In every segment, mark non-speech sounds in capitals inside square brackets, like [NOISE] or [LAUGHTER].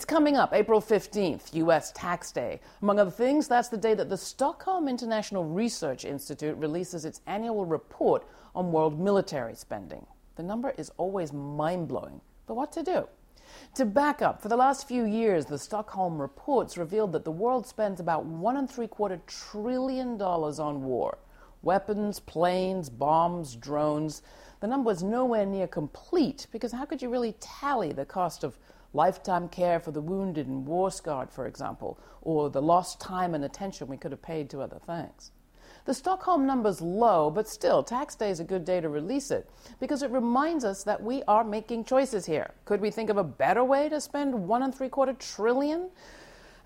It's coming up April 15th, U.S. Tax Day. Among other things, that's the day that the Stockholm International Research Institute releases its annual report on world military spending. The number is always mind blowing, but what to do? To back up, for the last few years, the Stockholm reports revealed that the world spends about one and three quarter trillion dollars on war weapons, planes, bombs, drones. The number is nowhere near complete because how could you really tally the cost of lifetime care for the wounded and war scarred, for example, or the lost time and attention we could have paid to other things. The Stockholm number's low, but still, tax day is a good day to release it because it reminds us that we are making choices here. Could we think of a better way to spend one and three quarter trillion?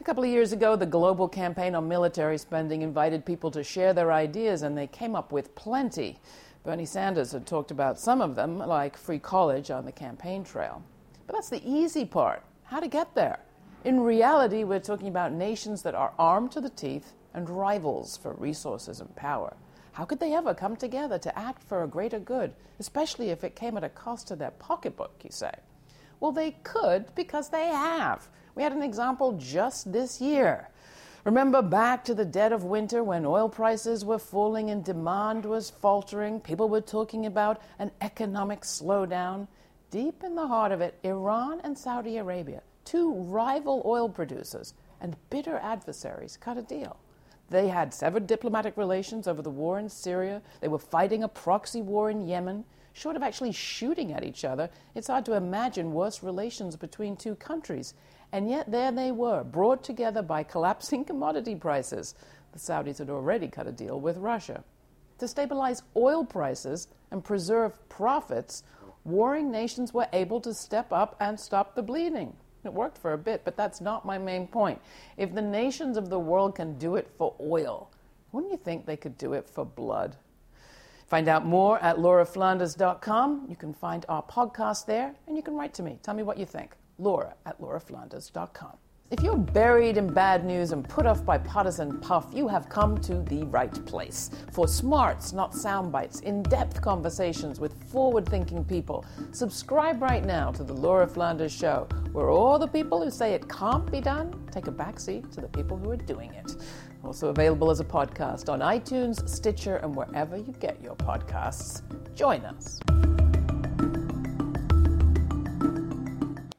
A couple of years ago, the Global Campaign on Military Spending invited people to share their ideas, and they came up with plenty. Bernie Sanders had talked about some of them, like free college on the campaign trail. But that's the easy part how to get there. In reality, we're talking about nations that are armed to the teeth and rivals for resources and power. How could they ever come together to act for a greater good, especially if it came at a cost to their pocketbook, you say? Well, they could because they have. We had an example just this year. Remember back to the dead of winter when oil prices were falling and demand was faltering? People were talking about an economic slowdown. Deep in the heart of it, Iran and Saudi Arabia, two rival oil producers and bitter adversaries, cut a deal. They had severed diplomatic relations over the war in Syria. They were fighting a proxy war in Yemen. Short of actually shooting at each other, it's hard to imagine worse relations between two countries. And yet, there they were, brought together by collapsing [LAUGHS] commodity prices. The Saudis had already cut a deal with Russia. To stabilize oil prices and preserve profits, warring nations were able to step up and stop the bleeding. It worked for a bit, but that's not my main point. If the nations of the world can do it for oil, wouldn't you think they could do it for blood? Find out more at lauraflanders.com. You can find our podcast there, and you can write to me. Tell me what you think. Laura at lauraflanders.com. If you're buried in bad news and put off by partisan puff, you have come to the right place. For smarts, not sound bites, in depth conversations with forward thinking people, subscribe right now to The Laura Flanders Show, where all the people who say it can't be done take a backseat to the people who are doing it. Also available as a podcast on iTunes, Stitcher, and wherever you get your podcasts. Join us.